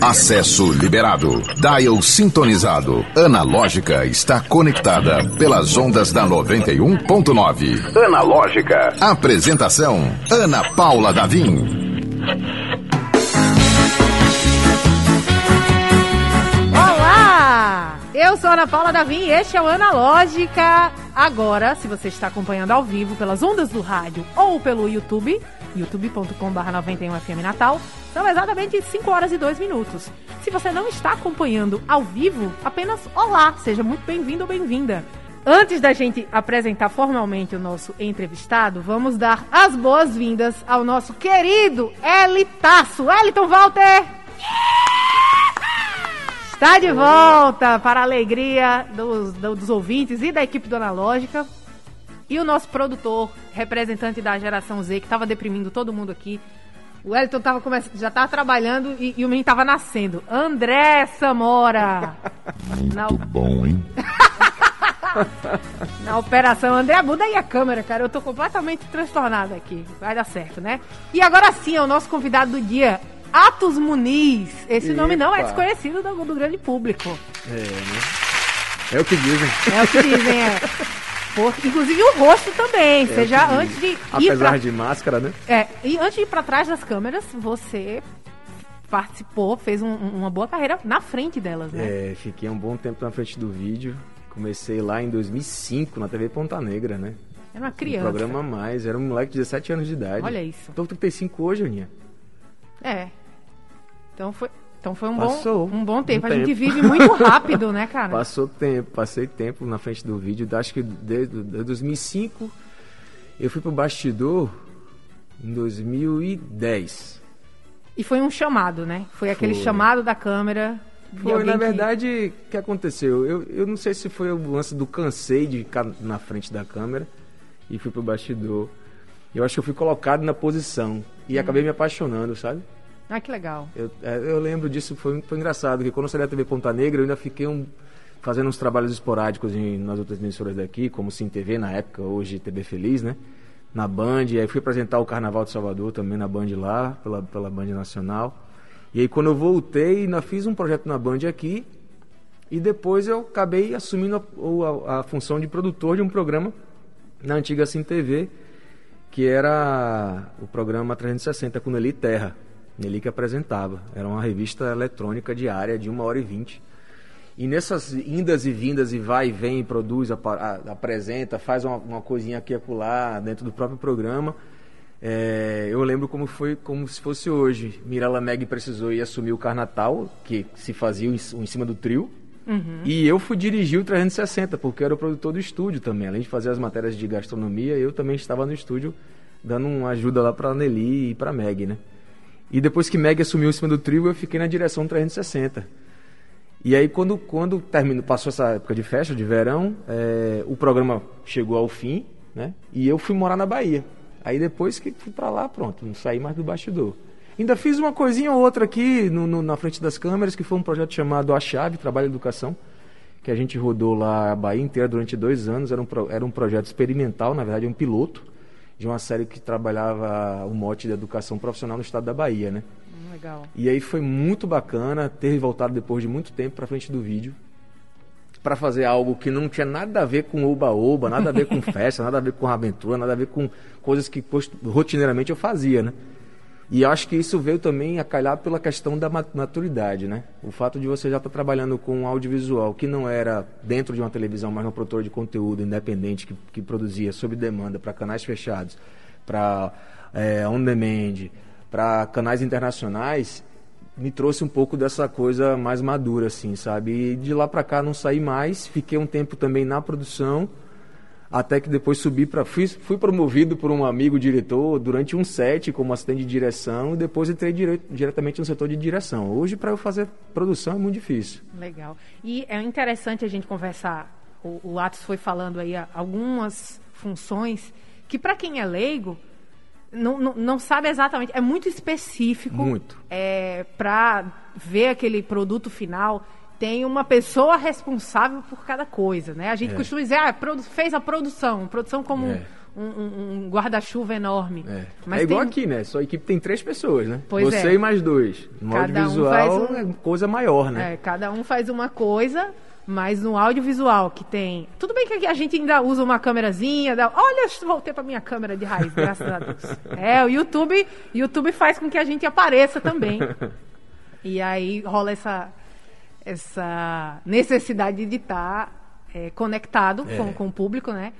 Acesso liberado. Dial sintonizado. Analógica está conectada pelas ondas da 91.9. Analógica. Apresentação: Ana Paula Davim. Eu sou Ana Paula Davim e este é o Analógica. Agora, se você está acompanhando ao vivo pelas ondas do rádio ou pelo YouTube, youtube.com.br 91FM Natal, são exatamente 5 horas e 2 minutos. Se você não está acompanhando ao vivo, apenas olá, seja muito bem-vindo ou bem-vinda. Antes da gente apresentar formalmente o nosso entrevistado, vamos dar as boas-vindas ao nosso querido Elitaço. Eliton Walter! Está de volta para a alegria dos, dos ouvintes e da equipe do Analógica. E o nosso produtor, representante da geração Z, que estava deprimindo todo mundo aqui. O Wellington tava já estava trabalhando e, e o menino estava nascendo. André Samora. Muito Na... bom, hein? Na operação André, muda aí a câmera, cara. Eu tô completamente transtornada aqui. Vai dar certo, né? E agora sim, é o nosso convidado do dia, Atos Muniz. Esse Epa. nome não é desconhecido do, do, grande público. É, né? É o que dizem. É o que dizem, é. Por, inclusive o rosto também. É seja antes de. Apesar pra, de máscara, né? É, e antes de ir pra trás das câmeras, você participou, fez um, uma boa carreira na frente delas, né? É, fiquei um bom tempo na frente do vídeo. Comecei lá em 2005 na TV Ponta Negra, né? Era uma criança. Um programa mais, era um moleque de 17 anos de idade. Olha isso. Tô com 35 hoje, Aninha. É, então foi, então foi um, Passou bom, um bom tempo. Um a tempo. gente vive muito rápido, né, cara? Passou tempo, passei tempo na frente do vídeo. Acho que desde, desde 2005 eu fui pro bastidor em 2010. E foi um chamado, né? Foi, foi. aquele chamado da câmera. Foi, na verdade, o que... que aconteceu? Eu, eu não sei se foi o lance do cansei de ficar na frente da câmera e fui pro bastidor. Eu acho que eu fui colocado na posição e hum. acabei me apaixonando, sabe? Ah, que legal. Eu, é, eu lembro disso, foi, foi engraçado, porque quando eu saí da TV Ponta Negra, eu ainda fiquei um, fazendo uns trabalhos esporádicos em, nas outras emissoras daqui, como Sim TV na época, hoje TV Feliz, né? Na Band, aí fui apresentar o Carnaval de Salvador também na Band lá, pela, pela Band Nacional. E aí quando eu voltei, ainda fiz um projeto na Band aqui, e depois eu acabei assumindo a, a, a função de produtor de um programa na antiga Sim TV, que era o programa 360 com Nelly Terra. Nelly que apresentava. Era uma revista eletrônica diária de uma hora e vinte. E nessas indas e vindas e vai e vem, produz, ap apresenta, faz uma, uma coisinha aqui e acolá dentro do próprio programa. É, eu lembro como foi como se fosse hoje. Mirella Meg precisou ir assumir o Carnatal, que se fazia em, em cima do trio. Uhum. E eu fui dirigir o 360, porque era o produtor do estúdio também. Além de fazer as matérias de gastronomia, eu também estava no estúdio dando uma ajuda lá para a Nelly e para a Meg, né? E depois que Meg assumiu em cima do trio, eu fiquei na direção 360. E aí, quando, quando terminou, passou essa época de festa, de verão, é, o programa chegou ao fim, né? E eu fui morar na Bahia. Aí depois que fui para lá, pronto, não saí mais do bastidor. Ainda fiz uma coisinha ou outra aqui no, no, na frente das câmeras, que foi um projeto chamado A Chave, Trabalho e Educação, que a gente rodou lá a Bahia inteira durante dois anos. Era um, era um projeto experimental, na verdade, um piloto de uma série que trabalhava o mote de educação profissional no estado da Bahia, né? Legal. E aí foi muito bacana ter voltado depois de muito tempo para frente do vídeo para fazer algo que não tinha nada a ver com oba-oba, nada a ver com festa, nada a ver com aventura, nada a ver com coisas que rotineiramente eu fazia, né? E acho que isso veio também a calhar pela questão da maturidade, né? O fato de você já estar tá trabalhando com audiovisual que não era dentro de uma televisão, mas um produtor de conteúdo independente que, que produzia sob demanda para canais fechados, para é, on demand, para canais internacionais, me trouxe um pouco dessa coisa mais madura, assim, sabe? E de lá para cá não saí mais, fiquei um tempo também na produção até que depois subi para fui, fui promovido por um amigo diretor durante um set como assistente de direção e depois entrei dire, diretamente no setor de direção. Hoje para eu fazer produção é muito difícil. Legal. E é interessante a gente conversar. O, o Atos foi falando aí algumas funções que para quem é leigo não, não, não, sabe exatamente, é muito específico. Muito. É, para ver aquele produto final tem uma pessoa responsável por cada coisa, né? A gente é. costuma dizer, ah, fez a produção, produção como é. um, um, um guarda-chuva enorme. É, Mas é igual tem- aqui, né? Sua equipe tem três pessoas, né? Pois Você é. e mais dois. No Cada um audiovisual faz um- é coisa maior, né? É, cada um faz uma coisa, mas no audiovisual que tem. Tudo bem que a gente ainda usa uma câmerazinha. Dá... Olha, voltei pra minha câmera de raiz, graças a Deus. É, o YouTube, YouTube faz com que a gente apareça também. E aí rola essa, essa necessidade de estar é, conectado É. com, com o público, né?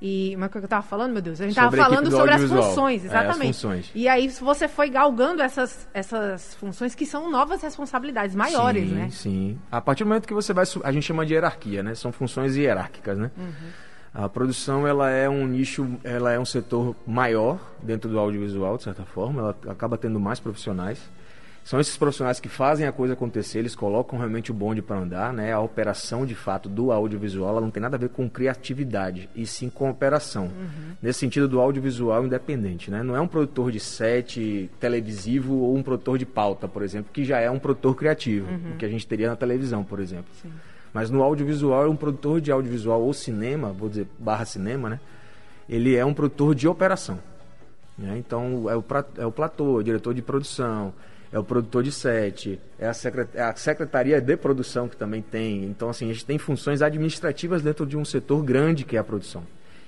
E, mas o que eu tava falando, meu Deus? A gente Sobre tava a equipe falando do sobre as funções, É, as exatamente. funções. E aí você foi galgando essas, essas funções que são novas responsabilidades maiores, sim, né? Sim. A partir do momento que você vai. A gente chama de hierarquia, né? São funções hierárquicas, né? Uhum. A produção ela é um nicho, ela é um setor maior dentro do audiovisual, de certa forma, ela acaba tendo mais profissionais. São esses profissionais que fazem a coisa acontecer, eles colocam realmente o bonde para andar, né? A operação de fato do audiovisual, ela não tem nada a ver com criatividade, e sim com operação. Uhum. Nesse sentido do audiovisual independente, né? Não é um produtor de set televisivo ou um produtor de pauta, por exemplo, que já é um produtor criativo, o que a gente teria na televisão, por exemplo. Mas no audiovisual, é um produtor de audiovisual ou cinema, vou dizer barra cinema, né? Ele é um produtor de operação. né? Então, é o, é o platô, é o diretor de produção, é o produtor de set, é a, secret- é a secretaria de produção que também tem. Então, assim, a gente tem funções administrativas dentro de um setor grande que é a produção.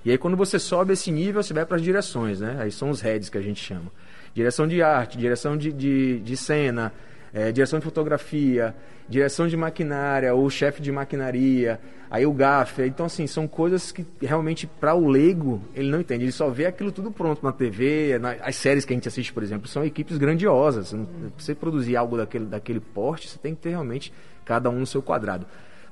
E aí, quando você sobe esse nível, você vai para as direções, né? Aí são os heads que a gente chama. Direção de arte, direção de, de, de cena, eh, direção de fotografia, direção de maquinária, ou chefe de maquinaria, aí o gaffer. Então, assim, são coisas que realmente, para o leigo, ele não entende. Ele só vê aquilo tudo pronto na TV, na- as séries que a gente assiste, por exemplo, são equipes grandiosas. Pra você produzir algo daquele, daquele porte, você tem que ter realmente cada um no seu quadrado.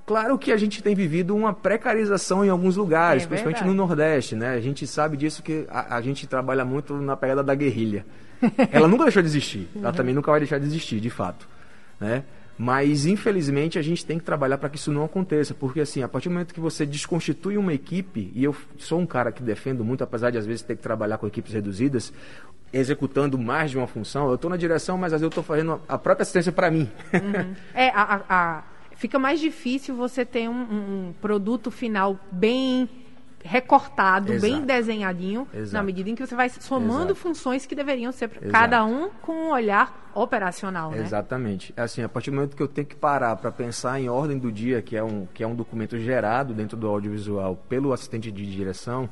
Claro que a gente tem vivido uma precarização em alguns lugares, É principalmente verdade. no Nordeste, né? A gente sabe disso que a, a gente trabalha muito na pegada da guerrilha. Ela nunca deixou de existir, ela também nunca vai deixar de existir, de fato, né? Mas infelizmente a gente tem que trabalhar para que isso não aconteça, porque assim, a partir do momento que você desconstitui uma equipe, e eu sou um cara que defendo muito, apesar de às vezes ter que trabalhar com equipes reduzidas, executando mais de uma função, eu estou na direção, mas às vezes eu estou fazendo a própria assistência para mim. É, a, a- a- fica mais difícil você ter um, um- produto final bem recortado, bem Exato. desenhadinho, na Exato. medida em que você vai somando Exato. funções que deveriam ser Exato. cada um com um olhar operacional, né? Exatamente. É Assim, a partir do momento que eu tenho que parar para pensar em ordem do dia, que é, um, que é um documento gerado dentro do audiovisual pelo assistente de direção,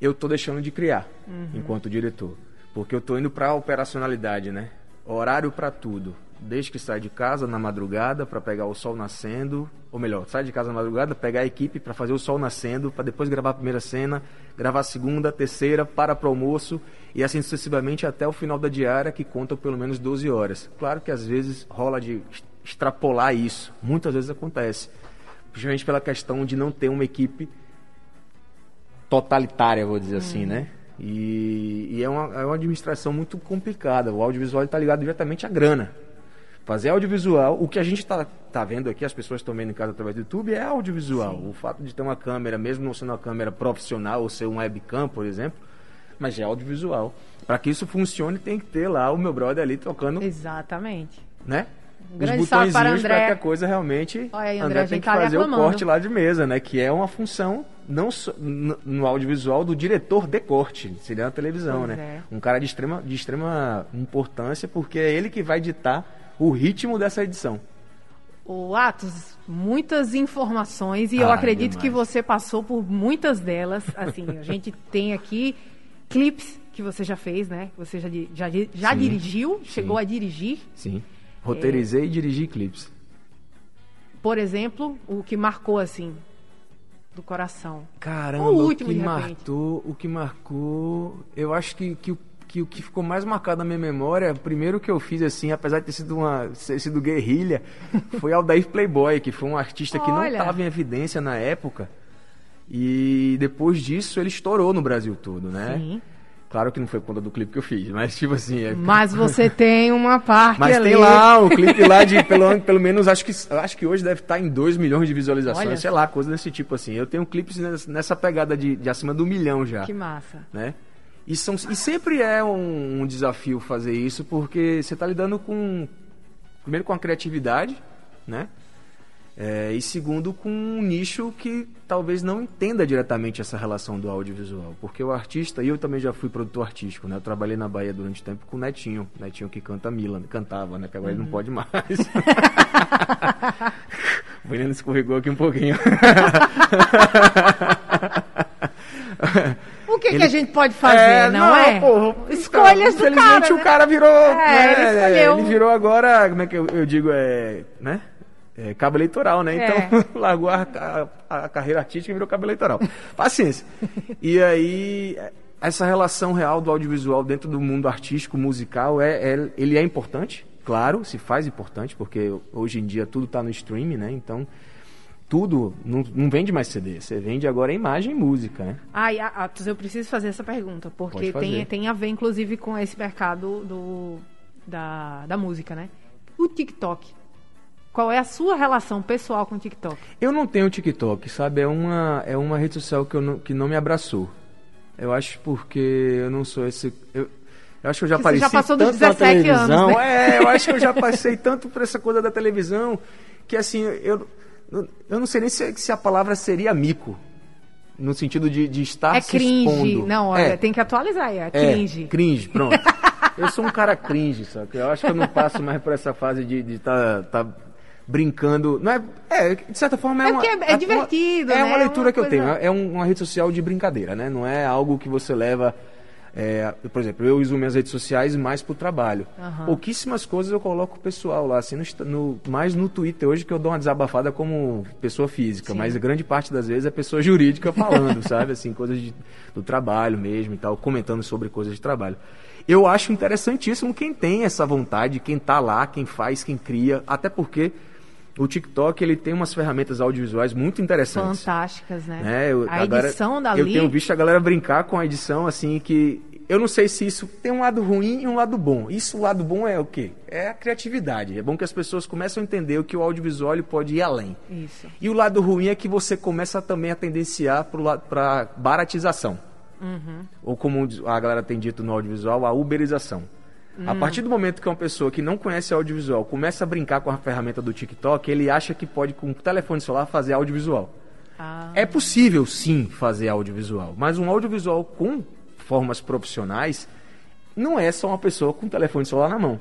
eu estou deixando de criar enquanto diretor. Porque eu estou indo para a operacionalidade, né? Horário para tudo. Desde que sai de casa na madrugada para pegar o sol nascendo, ou melhor, sai de casa na madrugada, pegar a equipe para fazer o sol nascendo, para depois gravar a primeira cena, gravar a segunda, terceira, para para o almoço e assim sucessivamente até o final da diária, que conta pelo menos 12 horas. Claro que às vezes rola de extrapolar isso, muitas vezes acontece, principalmente pela questão de não ter uma equipe totalitária, vou dizer assim, né? E, e é, uma, é uma administração muito complicada. O audiovisual está ligado diretamente à grana. Fazer audiovisual, o que a gente está tá vendo aqui, as pessoas estão vendo em casa através do YouTube, é audiovisual. O fato de ter uma câmera, mesmo não sendo uma câmera profissional ou ser um webcam, por exemplo, mas é audiovisual. Para que isso funcione, tem que ter lá o meu brother ali tocando, Exatamente. né? Um grande salve para botõezinhos André. que a coisa realmente. Olha aí, André, André tem que tá fazer o corte lá de mesa, né? Que é uma função não só no, no audiovisual do diretor de corte, seria na televisão, Pois né? é. Um cara de extrema, de extrema importância, porque é ele que vai ditar o ritmo dessa edição. O Atos, muitas informações e eu Ah, acredito demais. que você passou por muitas delas. Assim, a gente tem aqui clipes que você já fez, né? Você já, já, já Sim, dirigiu, chegou sim. a dirigir. Sim. Roteirizei e dirigi clipes. Por exemplo, o que marcou assim do coração. Caramba, O o, último, que de repente. marcou, o que marcou, eu acho que, que, o- que o que ficou mais marcado na minha memória, o primeiro que eu fiz assim, apesar de ter sido uma ter sido guerrilha, foi Aldair Playboy, que foi um artista que não Olha. estava em evidência na época. E depois disso ele estourou no Brasil todo, né? Sim. Claro que não foi por conta do clipe que eu fiz, mas tipo assim, é, Mas você tem uma parte mas ali. tem lá o clipe lá de pelo, pelo menos acho que acho que hoje deve estar em 2 milhões de visualizações, Olha. sei lá, coisa desse tipo assim. Eu tenho clipes nessa, nessa pegada de, de acima do milhão já, Que massa. né? E, são, e sempre é um, um desafio fazer isso porque você está lidando com primeiro com a criatividade, né? É, e segundo, com um nicho que talvez não entenda diretamente essa relação do audiovisual. Porque o artista, e eu também já fui produtor artístico, né? Eu trabalhei na Bahia durante tempo com o Netinho. Netinho que canta Milan, cantava, né? Que agora uhum. ele não uhum. pode mais. o Helena escorregou aqui um pouquinho. O que, ele... que a gente pode fazer, é, não, não, é? Escolhas do cara, né? o cara virou... É, né, ele, escolheu. ele virou agora, como é que eu, eu digo, é... Né? é, cabo eleitoral, né? Então, é. largou a, a, a, carreira artística e virou cabo eleitoral. Paciência. e aí, essa relação real do audiovisual dentro do mundo artístico, musical, é, é ele é importante, claro, se faz importante, porque hoje em dia tudo está no streaming, né? Então, tudo não, não, vende mais CD, você vende agora imagem e música, né? Ah, e, ah, eu preciso fazer essa pergunta, porque tem, tem a ver, inclusive, com esse mercado do, da, da música, né? O TikTok qual é a sua relação pessoal com o TikTok? Eu não tenho TikTok, sabe? É uma, é uma rede social que, eu não, que não me abraçou. Eu acho porque eu não sou esse. Eu, eu acho que eu já apareci. Você já passou dos 17 anos. Né? É, eu acho que eu já passei tanto por essa coisa da televisão que assim, eu, eu não sei nem se, se a palavra seria mico. No sentido de, de estar é se cringe. expondo. Não, olha, é. tem que atualizar, é, é cringe. É, cringe, pronto. eu sou um cara cringe, só que eu acho que eu não passo mais por essa fase de estar tá, tá brincando. Não é, é, de certa forma é, é uma. É, é divertido. É né? uma leitura uma que coisa... eu tenho. É uma rede social de brincadeira, né? Não é algo que você leva. É, por exemplo, eu uso minhas redes sociais mais para o trabalho. Uhum. Pouquíssimas coisas eu coloco o pessoal lá, assim, no, no, mais no Twitter hoje que eu dou uma desabafada como pessoa física, Sim. mas grande parte das vezes é pessoa jurídica falando, sabe? Assim, coisas de, do trabalho mesmo e tal, comentando sobre coisas de trabalho. Eu acho interessantíssimo quem tem essa vontade, quem está lá, quem faz, quem cria, até porque o TikTok ele tem umas ferramentas audiovisuais muito interessantes. Fantásticas, né? né? Eu, a edição dali... Eu tenho visto a galera brincar com a edição, assim, que... Eu não sei se isso tem um lado ruim e um lado bom. Isso, o lado bom é o quê? É a criatividade. É bom que as pessoas começam a entender o que o audiovisual pode ir além. Isso. E o lado ruim é que você começa também a tendenciar para baratização. Uhum. Ou como a galera tem dito no audiovisual, a uberização. Hum. A partir do momento que uma pessoa que não conhece audiovisual começa a brincar com a ferramenta do TikTok, ele acha que pode, com o telefone celular, fazer audiovisual. Ah. É possível, sim, fazer audiovisual, mas um audiovisual com formas profissionais não é só uma pessoa com o telefone celular na mão.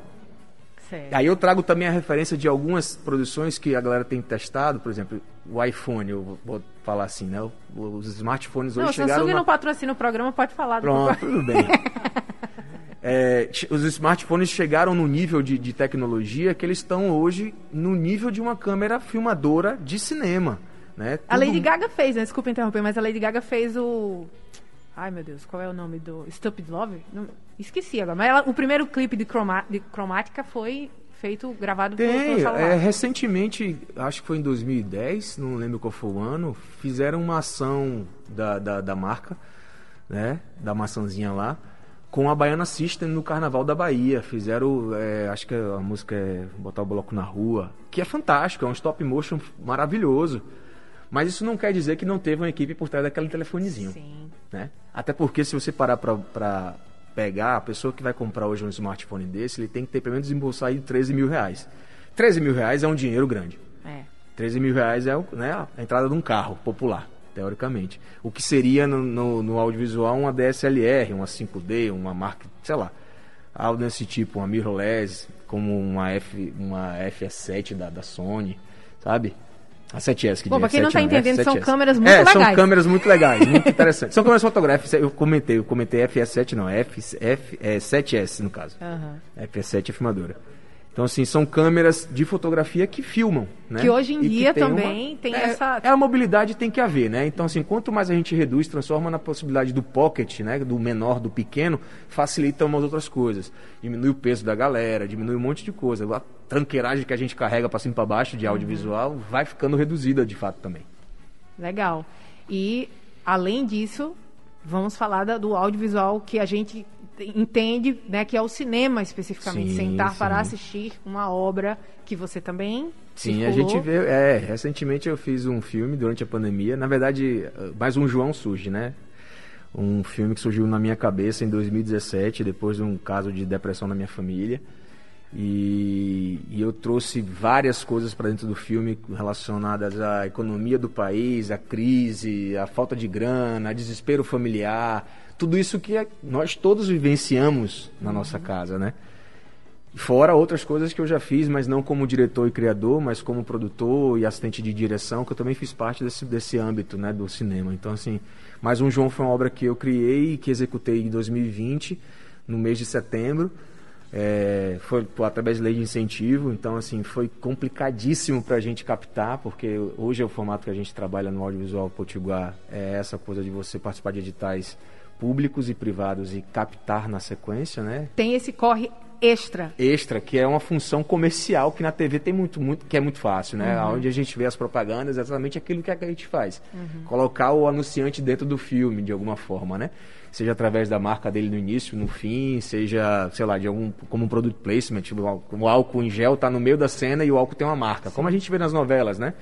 Certo. Aí eu trago também a referência de algumas produções que a galera tem testado, por exemplo, o iPhone, eu vou falar assim, né? Os smartphones hoje não, chegaram... Não, Samsung na... não patrocina o programa, pode falar. Pronto, tudo bem. É, os smartphones chegaram no nível de, de, tecnologia que eles estão hoje no nível de uma câmera filmadora de cinema. Né? A Lady Gaga fez, né? desculpa interromper, mas a Lady Gaga fez o. Ai meu Deus, qual é o nome do. Stupid Love? Não... Esqueci agora. Mas ela, o primeiro clipe de, croma... de cromática foi feito, gravado Tem, por, é, recentemente, acho que foi em 2010, não lembro qual foi o ano, fizeram uma ação da, da, da marca, né? Da maçãzinha lá com a Baiana System no Carnaval da Bahia. Fizeram, é, acho que a música é Botar o Bloco na Rua, que é fantástico, é um stop motion maravilhoso. Mas isso não quer dizer que não teve uma equipe por trás daquele telefonezinho. Sim. Né? Até porque se você parar para pegar, a pessoa que vai comprar hoje um smartphone desse, ele tem que ter pelo menos desembolsar aí 13 mil reais. 13 mil reais é um dinheiro grande. É. 13 mil reais é né, a entrada de um carro popular teoricamente. O que seria no, no, no, audiovisual uma DSLR, uma 5D, uma marca, sei lá, algo desse tipo, uma mirrorless, como uma, F, uma FS7 da, da Sony, sabe? A 7S que Bom, pra quem não está entendendo, F7S. são câmeras muito é, legais. são câmeras muito legais, muito interessantes. São câmeras fotográficas, eu comentei, eu comentei FS7 não, F, F, é, 7S no caso. Uhum. FS7 é filmadora. Então, assim, são câmeras de fotografia que filmam, né? Que hoje em e dia tem também uma... tem é, essa... É a mobilidade tem que haver, né? Então, assim, quanto mais a gente reduz, transforma na possibilidade do pocket, né? Do menor, do pequeno, facilita umas outras coisas. Diminui o peso da galera, diminui um monte de coisa. A tranqueiragem que a gente carrega para cima e para baixo de audiovisual uhum. vai ficando reduzida, de fato, também. Legal. E, além disso, vamos falar da, do audiovisual que a gente entende, né, que é o cinema especificamente, sim, sentar sim. para assistir uma obra que você também Sim, circulou. a gente vê, é, recentemente eu fiz um filme durante a pandemia, na verdade, mais um João surge, né? Um filme que surgiu na minha cabeça em 2017, depois de um caso de depressão na minha família. E, e eu trouxe várias coisas para dentro do filme relacionadas à economia do país, à crise, à falta de grana, a desespero familiar, tudo isso que é, nós todos vivenciamos na nossa casa, né? Fora outras coisas que eu já fiz, mas não como diretor e criador, mas como produtor e assistente de direção, que eu também fiz parte desse, desse âmbito né, do cinema. Então, assim, Mais um João foi uma obra que eu criei e que executei em 2020, no mês de setembro. É, foi através de lei de incentivo, então assim foi complicadíssimo para a gente captar, porque hoje é o formato que a gente trabalha no audiovisual potiguar, é essa coisa de você participar de editais públicos e privados e captar na sequência, né? Tem esse corre extra. Extra, que é uma função comercial que na TV tem muito, muito que é muito fácil, né? Uhum. Onde a gente vê as propagandas, é exatamente aquilo que a gente faz. Uhum. Colocar o anunciante dentro do filme, de alguma forma, né? Seja através da marca dele no início, no fim, seja, sei lá, de algum, como um product placement, tipo, o álcool em gel está no meio da cena e o álcool tem uma marca. Sim. Como a gente vê nas novelas, né?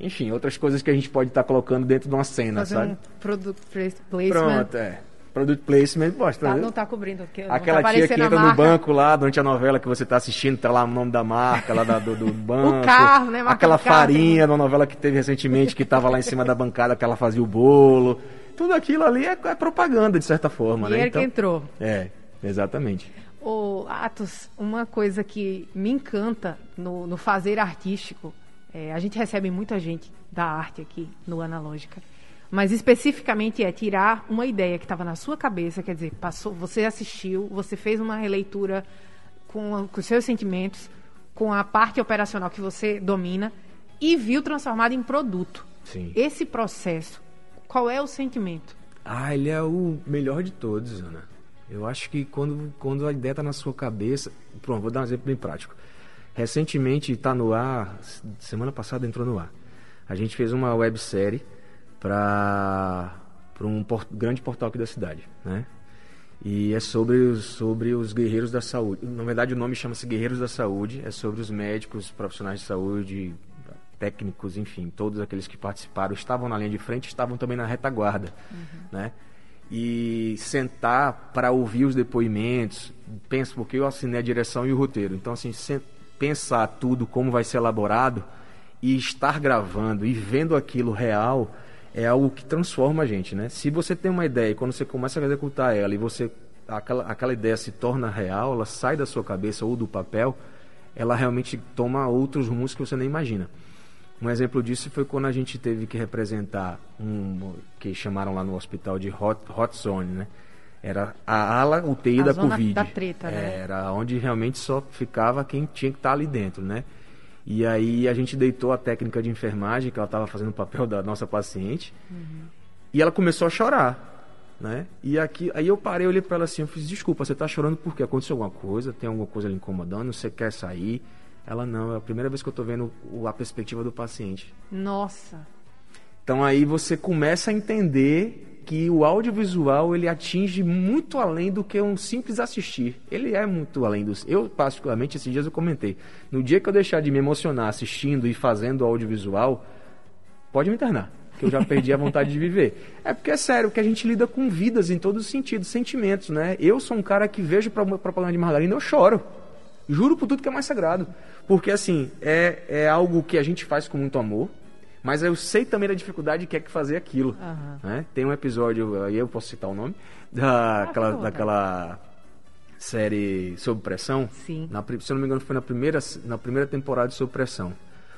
Enfim, outras coisas que a gente pode estar tá colocando dentro de uma cena, Fazer sabe? Um product placement. Pronto, é. Product placement, poxa, tá, não tá cobrindo. Aquela tá tia que entra no banco lá durante a novela que você tá assistindo, tá lá o nome da marca, lá da, do, do, banco. o carro, né? Marca aquela farinha da novela que teve recentemente, que tava lá em cima da bancada, que ela fazia o bolo. Tudo aquilo ali é, é propaganda, de certa forma, né? Então, que entrou. É, exatamente. Ô, Atos, uma coisa que me encanta no, no fazer artístico, é, a gente recebe muita gente da arte aqui no Analógica mas especificamente é tirar uma ideia que estava na sua cabeça, quer dizer, passou, você assistiu, você fez uma releitura com, com os seus sentimentos, com a parte operacional que você domina e viu transformado em produto. Sim. Esse processo, qual é o sentimento? Ah, ele é o melhor de todos, Ana. Eu acho que quando, quando a ideia está na sua cabeça. Pronto, vou dar um exemplo bem prático. Recentemente está no ar, semana passada entrou no ar. A gente fez uma websérie para um port, grande portal aqui da cidade, né? E é sobre os, sobre os guerreiros da saúde. Na verdade, o nome chama-se Guerreiros da Saúde. É sobre os médicos, profissionais de saúde, técnicos, enfim, todos aqueles que participaram estavam na linha de frente, estavam também na retaguarda, uhum. né? E sentar para ouvir os depoimentos, penso porque eu assinei a direção e o roteiro. Então, assim, pensar tudo como vai ser elaborado e estar gravando e vendo aquilo real é algo que transforma a gente, né? Se você tem uma ideia e quando você começa a executar ela e você aquela, aquela ideia se torna real, ela sai da sua cabeça ou do papel, ela realmente toma outros rumos que você nem imagina. Um exemplo disso foi quando a gente teve que representar um que chamaram lá no hospital de hot, hot zone, né? Era a ala UTI a da Covid. Da treta, né? Era onde realmente só ficava quem tinha que estar ali dentro, né? E aí a gente deitou a técnica de enfermagem, que ela estava fazendo o papel da nossa paciente, uhum. e ela começou a chorar. Né? E aqui, aí eu parei, olhei para ela assim, eu fiz, desculpa, você está chorando porque aconteceu alguma coisa, tem alguma coisa lhe incomodando, você quer sair? Ela não, é a primeira vez que eu estou vendo a perspectiva do paciente. Nossa. Então aí você começa a entender que o audiovisual ele atinge muito além do que um simples assistir. Ele é muito além dos. Eu, particularmente, esses dias eu comentei. No dia que eu deixar de me emocionar assistindo e fazendo audiovisual, pode me internar. Que eu já perdi a vontade de viver. É porque é sério, que a gente lida com vidas em todos os sentidos, sentimentos, né? Eu sou um cara que vejo propaganda de margarina eu choro. Juro por tudo que é mais sagrado. Porque, assim, é, é algo que a gente faz com muito amor mas eu sei também da dificuldade que é que fazer aquilo. Uhum. Né? Tem um episódio, aí eu posso citar o nome, daquela, ah, daquela série Sob Pressão. Sim. Na, se eu não me engano, foi na primeira, na primeira temporada de Sob Pressão.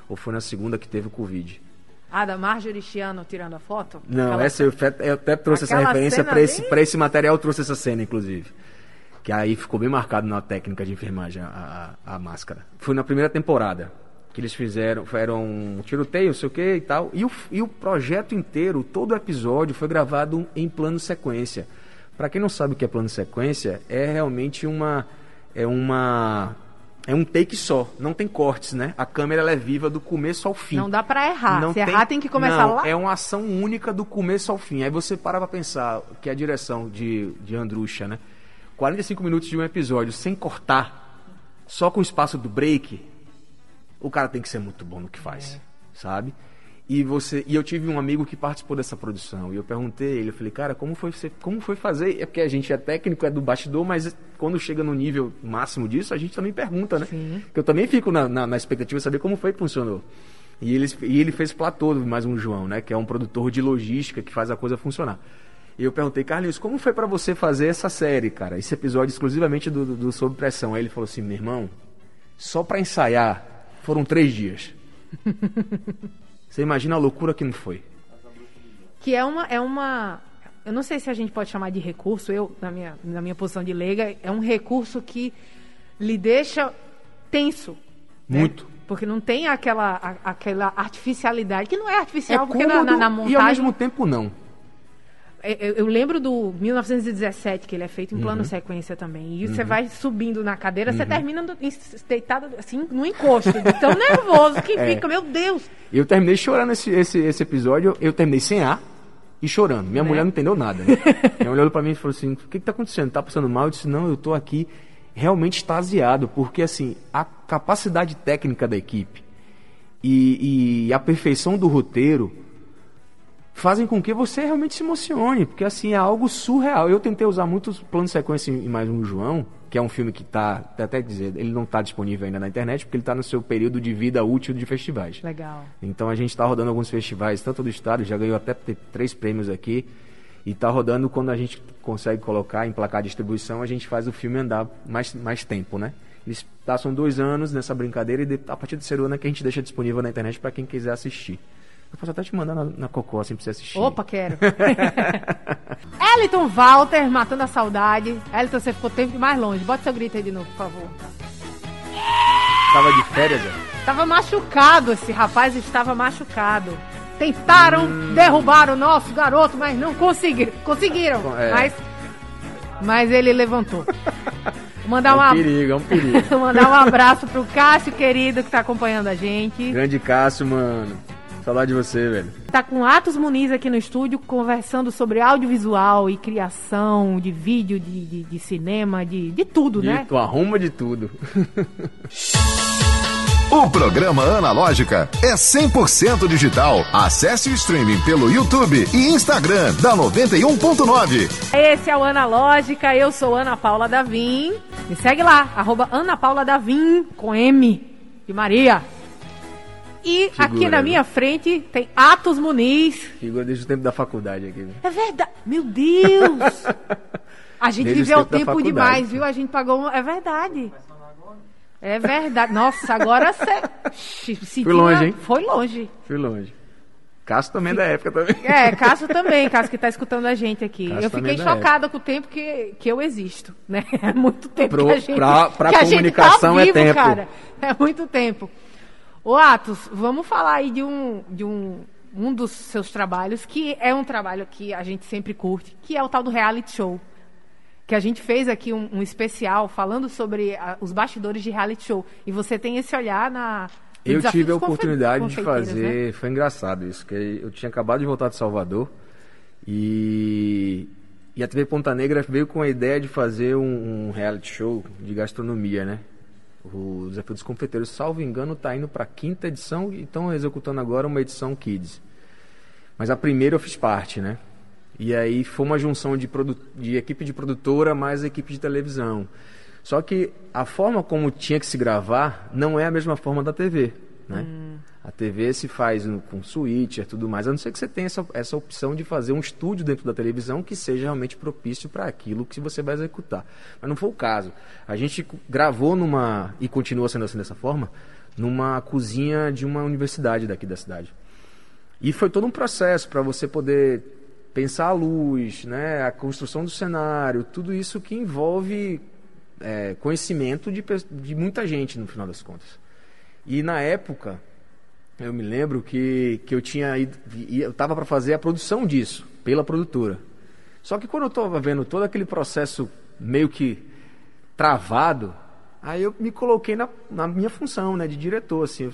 Ou foi na segunda que teve o Covid. Ah, da Marjorie Chiano tirando a foto? Não, Aquela... essa eu, eu até trouxe Aquela essa referência para esse, esse material, eu trouxe essa cena, inclusive. Que aí ficou bem marcado na técnica de enfermagem, a, a, a máscara. Foi na primeira temporada que eles fizeram, eram um tiroteio, não sei o que e tal. E o, e o projeto inteiro, todo o episódio foi gravado em plano sequência. Para quem não sabe o que é plano sequência, é realmente uma é uma é um take só, não tem cortes, né? A câmera é viva do começo ao fim. Não dá para errar. Não Se tem, errar tem que começar não, lá. É uma ação única do começo ao fim. Aí você para pra pensar que a direção de de Andrucha, né? 45 minutos de um episódio sem cortar, só com o espaço do break, o cara tem que ser muito bom no que faz, é. sabe? e você e eu tive um amigo que participou dessa produção e eu perguntei ele eu falei cara como foi você como foi fazer é porque a gente é técnico é do bastidor mas quando chega no nível máximo disso a gente também pergunta né Sim. que eu também fico na, na, na, expectativa de saber como foi que funcionou e ele e ele fez platô mais um João né que é um produtor de logística que faz a coisa funcionar e eu perguntei Carlinhos como foi para você fazer essa série cara esse episódio exclusivamente do, do, do sob pressão aí ele falou assim meu irmão só para ensaiar foram três dias Você imagina a loucura que não foi. Que é uma, é uma. Eu não sei se a gente pode chamar de recurso, eu, na minha, na minha posição de leiga, é um recurso que lhe deixa tenso. Né? Muito. Né? Porque não tem aquela, a, aquela artificialidade, que não é artificial, é porque na, na, na montagem. E ao mesmo tempo não. É, eu, eu, lembro do 1917, que ele é feito em plano uhum. sequência também. E uhum. você vai subindo na cadeira, uhum. você termina deitado assim, no encosto, de tão nervoso que é. fica, meu Deus. Eu terminei chorando esse, esse, esse episódio, eu terminei sem ar e chorando. Minha é. mulher não entendeu nada. Né? Minha mulher olhou pra mim e falou assim: o que, que tá acontecendo? Tá passando mal? Eu disse: não, eu tô aqui realmente extasiado, porque assim, a capacidade técnica da equipe e, e a perfeição do roteiro fazem com que você realmente se emocione, porque assim é algo surreal. Eu tentei usar muitos planos de sequência em mais um João, que é um filme que está, até dizer, ele não está disponível ainda na internet, porque ele está no seu período de vida útil de festivais. Legal. Então a gente está rodando alguns festivais, tanto do estado, já ganhou até três prêmios aqui, e está rodando quando a gente consegue colocar, emplacar a distribuição, a gente faz o filme andar mais, mais tempo, né? Eles passam dois anos nessa brincadeira e a partir do terceiro ano é que a gente deixa disponível na internet para quem quiser assistir. Eu posso até te mandar na, na Cocó, assim, pra você assistir. Opa, quero. Eliton Walter, matando a saudade. Eliton, você ficou tempo mais longe. Bota seu grito aí de novo, por favor. Tava de férias, Zé? Tava machucado, esse rapaz estava machucado. Tentaram hum. derrubar o nosso garoto, mas não conseguiram. Conseguiram, é. mas, mas ele levantou. Mandar é um, um perigo, é um perigo. mandar um abraço pro Cássio, querido, que tá acompanhando a gente. Grande Cássio, mano. Saudade de você, velho. Tá com Atos Muniz aqui no estúdio conversando sobre audiovisual e criação de vídeo, de, de, de cinema, de, de tudo, de, né? Tu arruma de tudo. O programa Analógica é 100% digital. Acesse o streaming pelo YouTube e Instagram da 91.9. Esse é o Analógica, eu sou Ana Paula Davim. Me segue lá, arroba Ana Paula Davim, com M de Maria. E Figura, aqui na né? minha frente tem Atos Muniz. Figura desde o tempo da faculdade aqui. É verdade. Meu Deus! A gente desde viveu o tempo, tempo demais, viu? A gente pagou. Um... É verdade. É verdade. Nossa, agora você. Foi longe, hein? Foi longe. Foi longe. Cássio também é da época também. É, Cássio também, Cássio que está escutando a gente aqui. Cássio eu fiquei é chocada com o tempo que, que eu existo, né? É muito tempo Pro, que a gente. Pra, pra que comunicação tá vivo, é tempo. Cara. É muito tempo. Ô Atos, vamos falar aí de um, de um, um dos seus trabalhos, que é um trabalho que a gente sempre curte, que é o tal do reality show. Que a gente fez aqui um, um especial falando sobre a, os bastidores de reality show. E você tem esse olhar na. Eu tive a oportunidade de fazer, né? foi engraçado isso, que eu tinha acabado de voltar de Salvador e, e a TV Ponta Negra veio com a ideia de fazer um, um reality show de gastronomia, né? O Desafio dos Confeiteiros, salvo engano, está indo para a quinta edição e estão executando agora uma edição Kids. Mas a primeira eu fiz parte, né? E aí foi uma junção de, de equipe de produtora mais equipe de televisão. Só que a forma como tinha que se gravar não é a mesma forma da TV, né? Hum. A TV se faz com switcher e tudo mais, a não ser que você tenha essa, essa opção de fazer um estúdio dentro da televisão que seja realmente propício para aquilo que você vai executar. Mas não foi o caso. A gente gravou numa, e continua sendo assim dessa forma, numa cozinha de uma universidade daqui da cidade. E foi todo um processo para você poder pensar a luz, né, a construção do cenário, tudo isso que envolve é, conhecimento de, de muita gente no final das contas. E na época eu me lembro que, que eu tinha ido, eu estava para fazer a produção disso pela produtora. Só que quando eu estava vendo todo aquele processo meio que travado, aí eu me coloquei na, na minha função, né, de diretor, assim,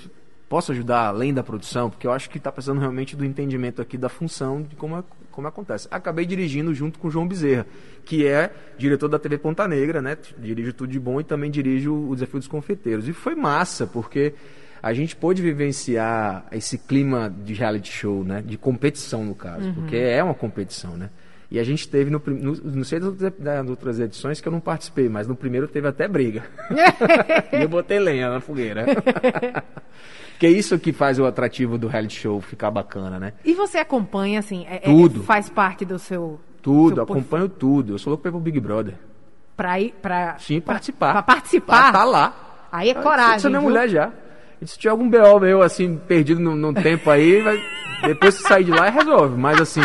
posso ajudar além da produção, porque eu acho que está precisando realmente do entendimento aqui da função de como, é, como acontece. Acabei dirigindo junto com o João Bezerra, que é diretor da TV Ponta Negra, né? Dirijo tudo de bom e também dirijo o Desafio dos Confeiteiros. E foi massa, porque a gente pôde vivenciar esse clima de reality show, né? De competição, no caso, porque é uma competição, né? E a gente teve, no, no, não sei das outras- edições que eu não participei, mas no primeiro teve até briga. e eu botei lenha na fogueira. que é isso que faz o atrativo do reality show ficar bacana, né? E você acompanha, assim, é- é- Tudo. faz parte do seu... Tudo, seu porf- acompanho tudo. Eu sou louco pra ir pro Big Brother. Pra ir, pra... Sim, pra- participar. Pra participar? Pra tá lá. Aí é coragem, Você não é mulher já. E se tiver algum BO meu, assim, perdido no, no tempo aí, vai- depois que sair de lá, resolve. Mas assim,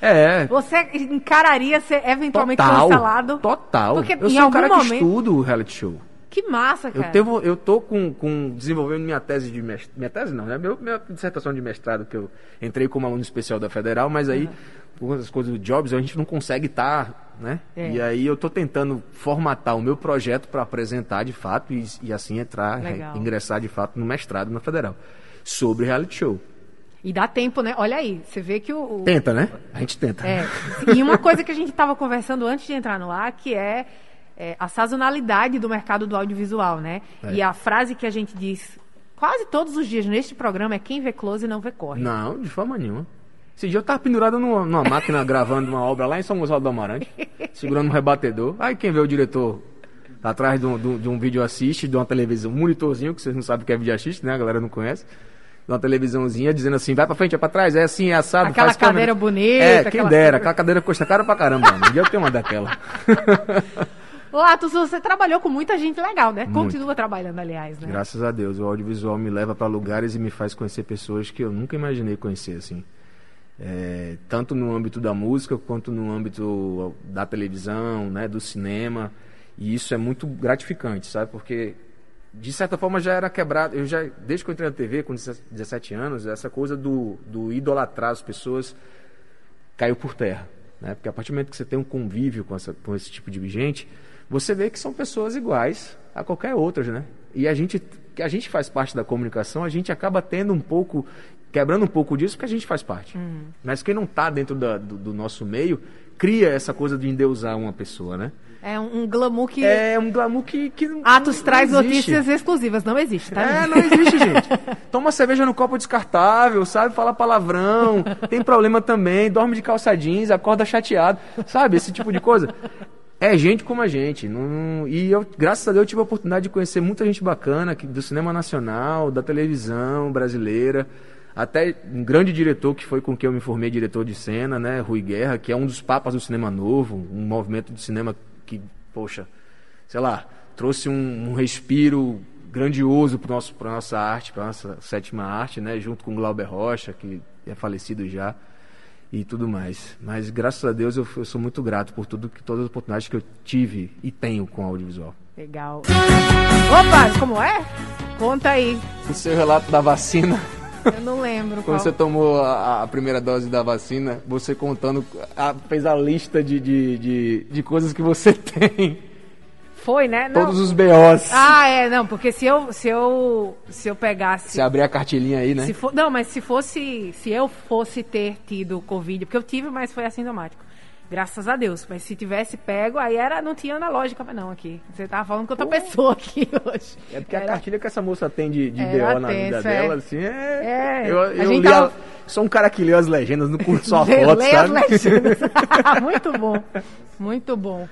é. Você encararia ser eventualmente Total. cancelado? Total. Porque eu sou um cara que momento- estudo o reality show. Que massa, Eu, cara. tevo, eu tô com, com desenvolvendo minha tese de mestrado. Minha tese não, né? Meu, minha dissertação de mestrado, que eu entrei como aluno especial da Federal, mas aí, por as coisas do Jobs, a gente não consegue estar, né? É. E aí eu tô tentando formatar o meu projeto para apresentar de fato e, e assim entrar, re- ingressar de fato no mestrado na Federal. Sobre reality show. E dá tempo, né? Olha aí, você vê que o... o- Tenta, né? A gente tenta. É. E uma coisa que a gente estava conversando antes de entrar no ar, que é, é, a sazonalidade do mercado do audiovisual, né? É. E a frase que a gente diz quase todos os dias neste programa é quem vê close não vê corre. Não, de forma nenhuma. Esse dia eu tava pendurado numa, numa máquina gravando uma obra lá em São Gonçalo do Amarante, segurando um rebatedor. Aí quem vê o diretor atrás de um, de um- de um vídeo assiste, de uma televisão, um monitorzinho, que vocês não sabem o que é vídeo assiste, né? A galera não conhece. De uma televisãozinha dizendo assim, vai pra frente, é pra trás, é assim, é assado. Aquela faz câmera. cadeira bonita, É, quem aquela- dera, aquela cadeira custa cara pra caramba. Um dia eu tenho uma daquela. Ô, Atos, você trabalhou com muita gente legal, né? Muito. Continua trabalhando, aliás, né? Graças a Deus, o audiovisual me leva para lugares e me faz conhecer pessoas que eu nunca imaginei conhecer, assim. É, tanto no âmbito da música quanto no âmbito da televisão, né, do cinema. E isso é muito gratificante, sabe? Porque de certa forma já era quebrado. Eu já desde que eu entrei na TV com 17 anos, essa coisa do, do idolatrar as pessoas caiu por terra, né? Porque a partir do momento que você tem um convívio com, essa, com esse tipo de gente, você vê que são pessoas iguais a qualquer outras, né? E a gente, que a gente faz parte da comunicação, a gente acaba tendo um pouco, quebrando um pouco disso, porque a gente faz parte. Mas quem não está dentro da- do, do nosso meio, cria essa coisa de endeusar uma pessoa, né? É um, glamour que É um glamour que, que não- Atos não traz existe. notícias exclusivas. Não existe, tá? É, não existe, gente. Toma cerveja no copo descartável, sabe? Fala palavrão, tem problema também, dorme de calça jeans, acorda chateado, sabe? Esse tipo de coisa. É gente como a gente. não- e eu, graças a Deus, eu tive a oportunidade de conhecer muita gente bacana do cinema nacional, da televisão brasileira. Até um grande diretor que foi com quem eu me formei diretor de cena, né? Rui Guerra, que é um dos papas do cinema novo, um movimento de cinema que, poxa, sei lá, trouxe um, um respiro grandioso para nosso para nossa arte, para nossa sétima arte, né, junto com Glauber Rocha, que é falecido já e tudo mais. Mas graças a Deus eu, eu sou muito grato por tudo que todas as oportunidades que eu tive e tenho com o audiovisual. Legal. Opa, como é? Conta aí. O seu relato da vacina, Eu não lembro qual. quando você tomou a, a primeira dose da vacina, você contando, a- fez a lista de, de, de, de coisas que você tem, Foi, né? Não. todos os BOs. Ah, é, não, porque se eu se eu se eu pegasse Você abrir a cartilhinha aí, né? se for, não, mas se fosse se eu fosse ter tido covid, porque eu tive, mas foi assintomático. Graças a Deus. Mas se tivesse pego, aí era não tinha analógica, mas não aqui. Você tava falando com outra pessoa aqui hoje. É porque a Era- cartilha que essa moça tem de, de BO na vida é. dela, assim, é. É, Eu, a eu li tava- a- sou um cara que lê as legendas, não curto só a foto, lê as sabe? legendas. Muito bom. Muito bom.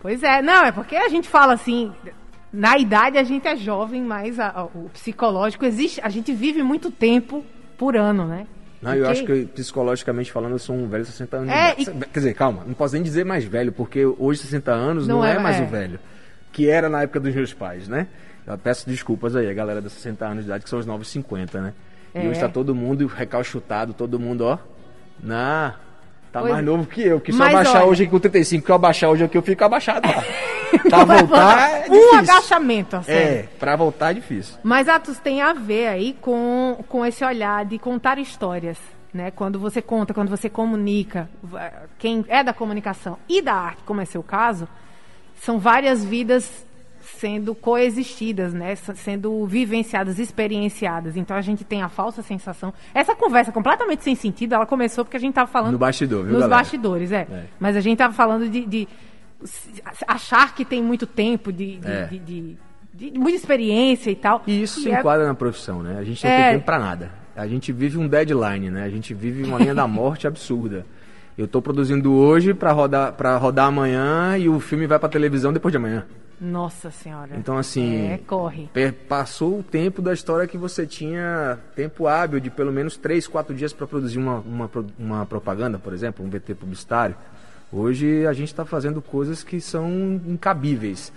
Pois é, não, é porque a gente fala assim, na idade a gente é jovem, mas a- a- o psicológico existe, a gente vive muito tempo por ano, né? Não, eu E acho que psicologicamente falando, eu sou um velho de 60 anos. É, de idade. Quer dizer, calma, não posso nem dizer mais velho, porque hoje 60 anos não, Não é, é- mais é. o velho. Que era na época dos meus pais, né? Eu peço desculpas aí, a galera dos 60 anos de idade, que são os novos 50, né? E É. hoje tá todo mundo recalchutado, todo mundo, ó. Na. Tá Pois mais novo que eu, que Mas abaixar olha- hoje aqui com 35, que eu abaixar hoje aqui, eu fico abaixado lá. pra voltar é um difícil. agachamento, assim. É, pra voltar é difícil. Mas Atos tem a ver aí com, com esse olhar de contar histórias, né? Quando você conta, quando você comunica, quem é da comunicação e da arte, como é seu caso, são várias vidas sendo coexistidas, né? Sendo vivenciadas, experienciadas. Então a gente tem a falsa sensação. Essa conversa completamente sem sentido, ela começou porque a gente estava falando No bastidor, viu, nos galera? bastidores, é. É. Mas a gente estava falando de, de achar que tem muito tempo de, de- É. de- de- muita experiência e tal. E isso E se é- enquadra na profissão, né? A gente não É. tem tempo pra nada. A gente vive um deadline, né? A gente vive uma linha da morte absurda. Eu tô produzindo hoje pra rodar, pra rodar amanhã e o filme vai pra televisão depois de amanhã. Nossa senhora. Então, assim. É, corre. Passou o tempo da história que você tinha tempo hábil de pelo menos 3, 4 dias para produzir uma, uma, uma propaganda, por exemplo, um VT publicitário. Hoje a gente está fazendo coisas que são incabíveis.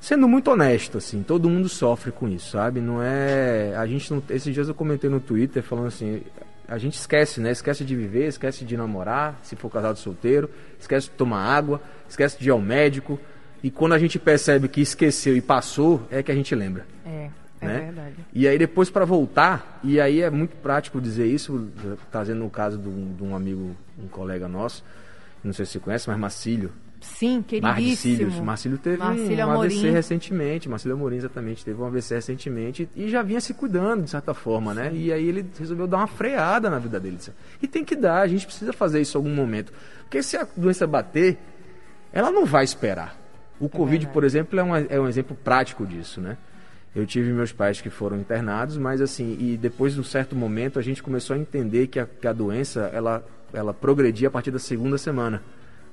Sendo muito honesto, assim, todo mundo sofre com isso, sabe? Não é. A gente não. Esses dias eu comentei no Twitter falando assim. A gente esquece, né? Esquece de viver, esquece de namorar, se for casado solteiro, esquece de tomar água, esquece de ir ao médico. E quando a gente percebe que esqueceu e passou, é que a gente lembra. É, é né? verdade. E aí depois para voltar, e aí é muito prático dizer isso, trazendo o caso de um, de um amigo, um colega nosso, não sei se você conhece, mas Marcílio. Sim, queridíssimo. Marcílio teve Marcílio um AVC recentemente, Marcílio Amorim exatamente, teve um AVC recentemente e já vinha se cuidando de certa forma, né? E aí ele resolveu dar uma freada na vida dele. E tem que dar, a gente precisa fazer isso em algum momento. Porque se a doença bater, ela não vai esperar. O Covid, verdade. por exemplo, é um, é um exemplo prático disso, né? Eu tive meus pais que foram internados, mas assim, e depois de um certo momento a gente começou a entender que a, que a doença, ela, ela progredia a partir da segunda semana,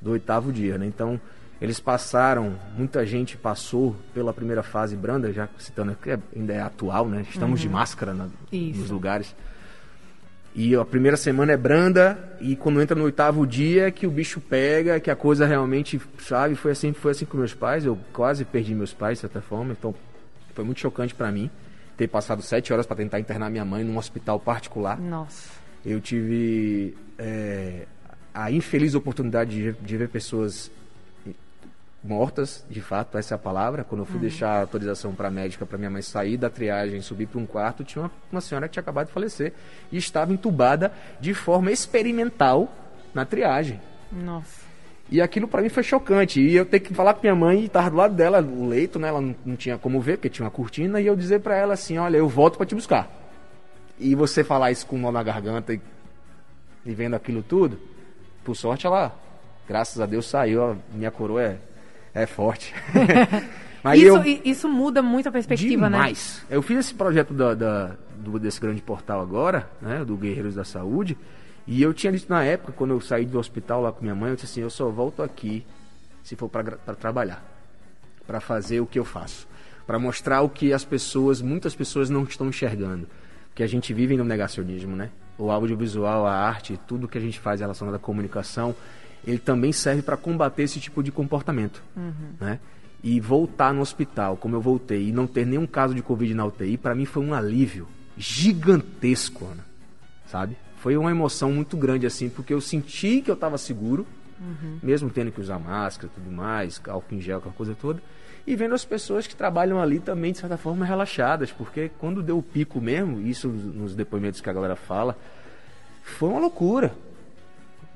do oitavo dia, né? Então, eles passaram, muita gente passou pela primeira fase branda, já citando que é- ainda é atual, né? Estamos de máscara na- nos lugares. E a primeira semana é branda e quando entra no oitavo dia é que o bicho pega, que a coisa realmente, sabe, foi assim, foi assim com meus pais. Eu quase perdi meus pais de certa forma, então foi muito chocante pra mim ter passado sete horas pra tentar internar minha mãe num hospital particular. Nossa. Eu tive é, a infeliz oportunidade de, de ver pessoas mortas, de fato, essa é a palavra. Quando eu fui deixar a autorização para a médica para minha mãe sair da triagem, subir para um quarto, tinha uma, uma senhora que tinha acabado de falecer e estava entubada de forma experimental na triagem. Nossa. E aquilo pra mim foi chocante. E eu ter que falar com minha mãe e tava do lado dela, o leito, né? Ela não, não tinha como ver, porque tinha uma cortina, e eu dizer pra ela assim, olha, eu volto pra te buscar. E você falar isso com um nó na garganta e, e vendo aquilo tudo, por sorte ela, graças a Deus, saiu. Minha coroa é, é forte. Mas isso, eu, isso muda muito a perspectiva, né? Demais. Eu fiz esse projeto da, da- do- desse grande portal agora, né, do Guerreiros da Saúde, e eu tinha dito na época, quando eu saí do hospital lá com minha mãe, eu disse assim, eu só volto aqui se for para trabalhar, para fazer o que eu faço, para mostrar o que as pessoas, muitas pessoas não estão enxergando, que a gente vive no negacionismo, né? O audiovisual, a arte, tudo que a gente faz relacionado à comunicação, ele também serve para combater esse tipo de comportamento, né? E voltar no hospital, como eu voltei, e não ter nenhum caso de Covid na UTI, para mim foi um alívio gigantesco, Ana. Sabe? Foi uma emoção muito grande, assim, porque eu senti que eu estava seguro, mesmo tendo que usar máscara e tudo mais, álcool em gel, aquela coisa toda. E vendo as pessoas que trabalham ali também, de certa forma, relaxadas, porque quando deu o pico mesmo, isso nos depoimentos que a galera fala, foi uma loucura.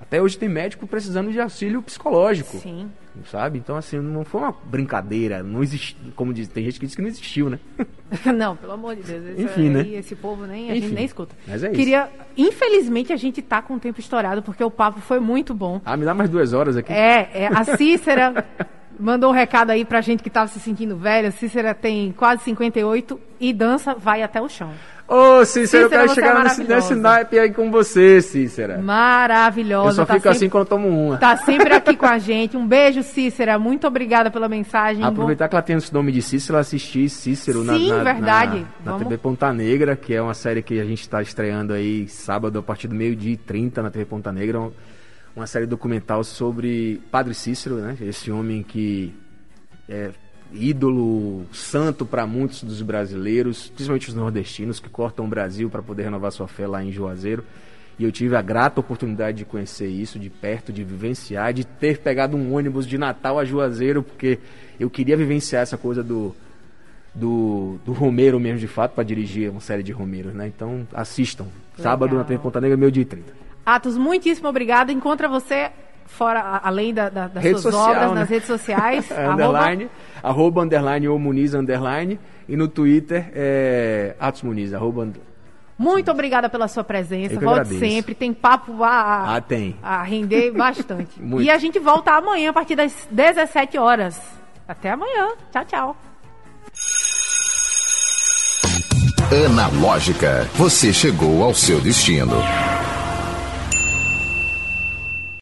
Até hoje tem médico precisando de auxílio psicológico Sim. sabe? Então, assim, não foi uma brincadeira, não existe, como diz, tem gente que diz que não existiu, né? Não, pelo amor de Deus. Esse, Enfim, né? esse povo nem, a gente Enfim, nem escuta. mas é isso. Queria. Infelizmente, a gente tá com o tempo estourado, porque o papo foi muito bom. Ah, me dá mais duas horas aqui. É, é, a Cícera mandou um recado aí pra gente que tava se sentindo velha. Cícera tem quase 58 e dança vai até o chão. Ô, Cícera, eu Cícera, quero você chegar é nesse, nesse naipe aí com você, Cícera. Maravilhosa. Eu só tá fico sempre, assim quando eu tomo uma. Tá sempre aqui com a gente. Um beijo, Cícera. Muito obrigada pela mensagem. Aproveitar que ela tem esse nome de Cícero, assistir Cícero na, Sim, na, verdade. na, na Vamos- TV Ponta Negra, que é uma série que a gente está estreando aí sábado a partir do meio-dia e 30 na TV Ponta Negra. um- Uma série documental sobre Padre Cícero, né? Esse homem que é ídolo santo para muitos dos brasileiros, principalmente os nordestinos que cortam o Brasil para poder renovar sua fé lá em Juazeiro. E eu tive a grata oportunidade de conhecer isso de perto, de vivenciar, de ter pegado um ônibus de Natal a Juazeiro, porque eu queria vivenciar essa coisa do, do, do Romero mesmo, de fato, para dirigir uma série de Romeiros, né? Então assistam. Sábado na TV Ponta Negra, meio dia e 30. Atos, muitíssimo obrigada. Encontra você fora, além da, da- das Rede suas social, obras, né? nas redes sociais. arroba- underline, arroba, underline ou Muniz, underline. E no Twitter é Atos Muniz, arroba. and- Muito obrigada pela sua presença. Eu que Volte agradeço. sempre. Tem papo a, Ah, tem. a render bastante. E a gente volta amanhã a partir das 17 horas. Até amanhã. Tchau, tchau. Analógica, você chegou ao seu destino.